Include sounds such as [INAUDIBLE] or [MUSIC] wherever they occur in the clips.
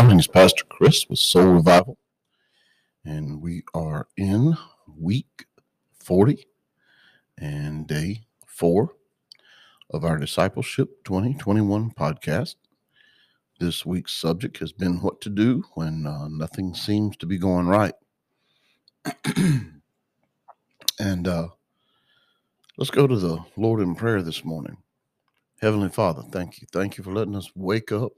My name is Pastor Chris with Soul Revival, and we are in week 40 and day four of our Discipleship 2021 podcast. This week's subject has been what to do when uh, nothing seems to be going right. [CLEARS THROAT] and uh, let's go to the Lord in prayer this morning. Heavenly Father, thank you. Thank you for letting us wake up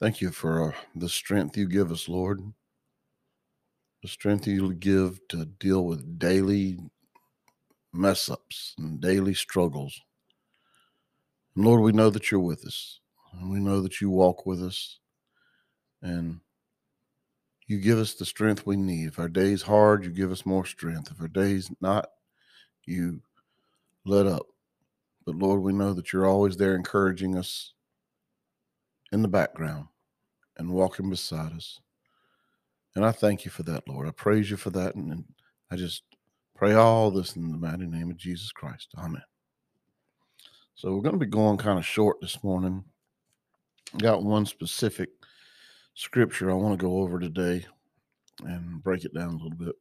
Thank you for uh, the strength you give us, Lord. The strength you give to deal with daily mess ups and daily struggles. And Lord, we know that you're with us. And we know that you walk with us. And you give us the strength we need. If our day's hard, you give us more strength. If our day's not, you let up. But Lord, we know that you're always there encouraging us in the background and walking beside us. And I thank you for that, Lord. I praise you for that. And, and I just pray all this in the mighty name of Jesus Christ. Amen. So we're going to be going kind of short this morning. Got one specific scripture I want to go over today and break it down a little bit.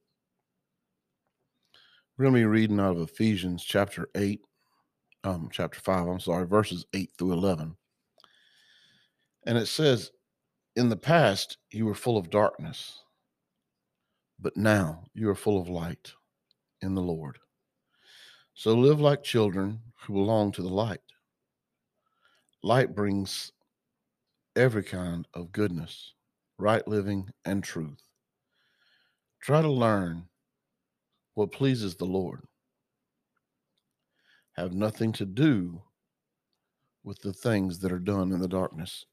We're going to be reading out of Ephesians chapter 8, um, chapter 5, I'm sorry, verses 8 through 11. And it says, in the past, you were full of darkness, but now you are full of light in the Lord. So live like children who belong to the light. Light brings every kind of goodness, right living, and truth. Try to learn what pleases the Lord. Have nothing to do with the things that are done in the darkness.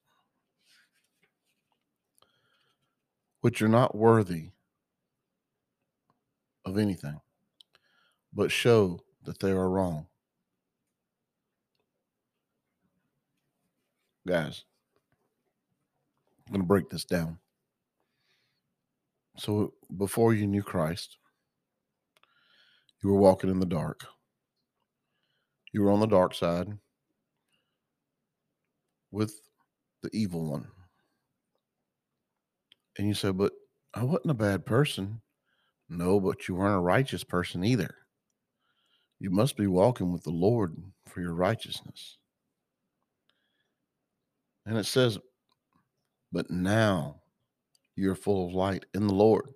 Which are not worthy of anything, but show that they are wrong. Guys, I'm going to break this down. So, before you knew Christ, you were walking in the dark. You were on the dark side with the evil one. And you say, but I wasn't a bad person. No, but you weren't a righteous person either. You must be walking with the Lord for your righteousness. And it says, but now you're full of light in the Lord.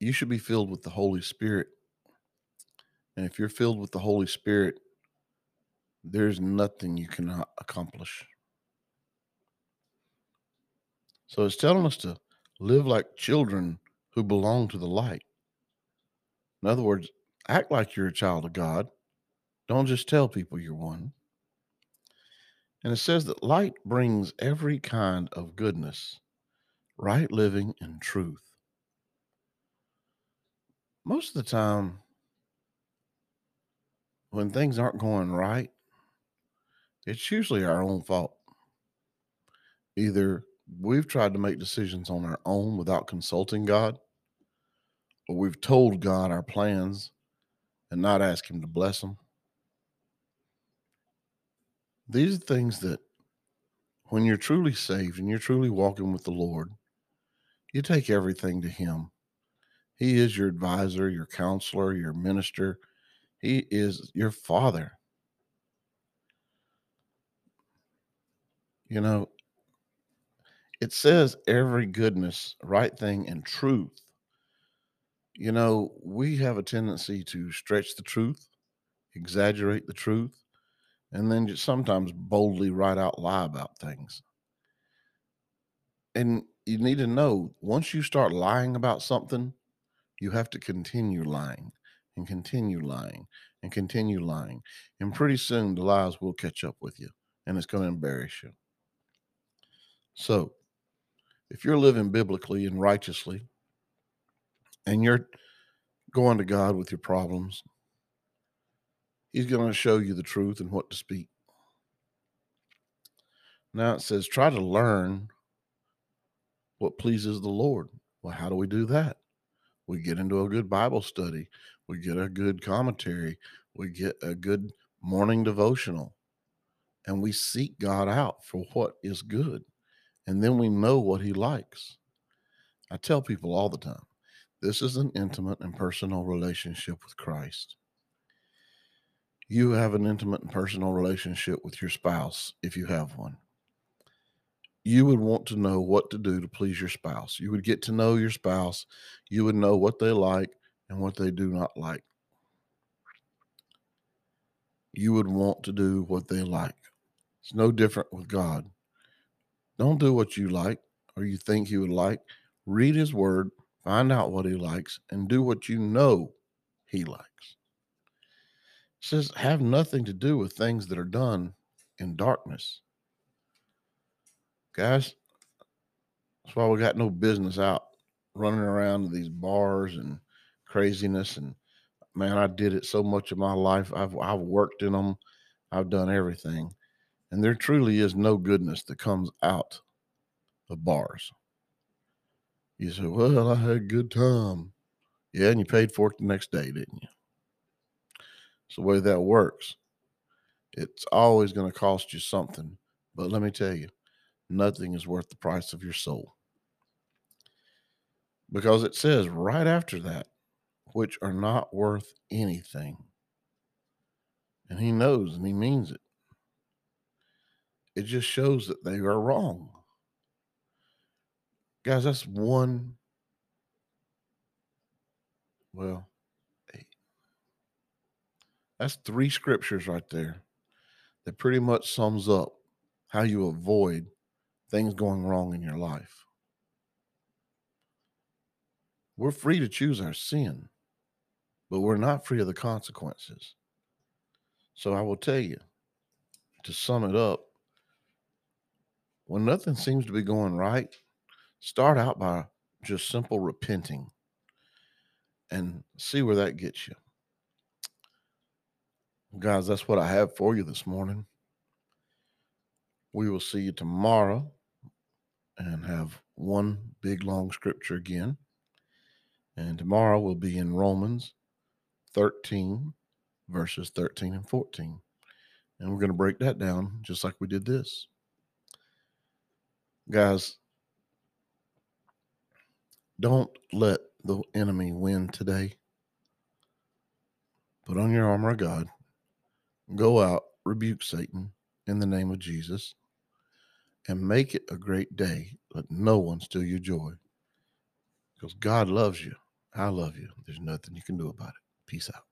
You should be filled with the Holy Spirit. And if you're filled with the Holy Spirit, there's nothing you cannot accomplish. So it's telling us to live like children who belong to the light. In other words, act like you're a child of God. Don't just tell people you're one. And it says that light brings every kind of goodness, right living, and truth. Most of the time, when things aren't going right, it's usually our own fault. Either we've tried to make decisions on our own without consulting God, or we've told God our plans and not ask Him to bless them. These are things that, when you're truly saved and you're truly walking with the Lord, you take everything to Him. He is your advisor, your counselor, your minister. He is your father. You know, it says every goodness, right thing, and truth. You know, we have a tendency to stretch the truth, exaggerate the truth, and then just sometimes boldly right out lie about things. And you need to know once you start lying about something, you have to continue lying and continue lying and continue lying. And pretty soon the lies will catch up with you and it's going to embarrass you. So, if you're living biblically and righteously and you're going to God with your problems, He's going to show you the truth and what to speak. Now it says, try to learn what pleases the Lord. Well, how do we do that? We get into a good Bible study, we get a good commentary, we get a good morning devotional, and we seek God out for what is good And then we know what he likes. I tell people all the time this is an intimate and personal relationship with Christ. You have an intimate and personal relationship with your spouse if you have one. You would want to know what to do to please your spouse. You would get to know your spouse. You would know what they like and what they do not like. You would want to do what they like. It's no different with God. Don't do what you like or you think you would like. Read his word, find out what he likes, and do what you know he likes. It says, have nothing to do with things that are done in darkness. Guys, that's why we got no business out running around to these bars and craziness. And man, I did it so much of my life. I've I've worked in them. I've done everything. And there truly is no goodness that comes out of bars. You say, Well, I had a good time. Yeah, and you paid for it the next day, didn't you? It's the way that works. It's always going to cost you something. But let me tell you, nothing is worth the price of your soul. Because it says right after that, which are not worth anything. And he knows and he means it. It just shows that they are wrong. Guys, that's one, well, eight. That's three scriptures right there that pretty much sums up how you avoid things going wrong in your life. We're free to choose our sin, but we're not free of the consequences. So I will tell you to sum it up when nothing seems to be going right, start out by just simple repenting and see where that gets you. Guys, that's what I have for you this morning. We will see you tomorrow and have one big long scripture again. And tomorrow we'll be in Romans 13, verses 13 and 14. And we're going to break that down just like we did this. Guys, don't let the enemy win today. Put on your armor of God. Go out, rebuke Satan in the name of Jesus, and make it a great day. Let no one steal your joy. Because God loves you. I love you. There's nothing you can do about it. Peace out.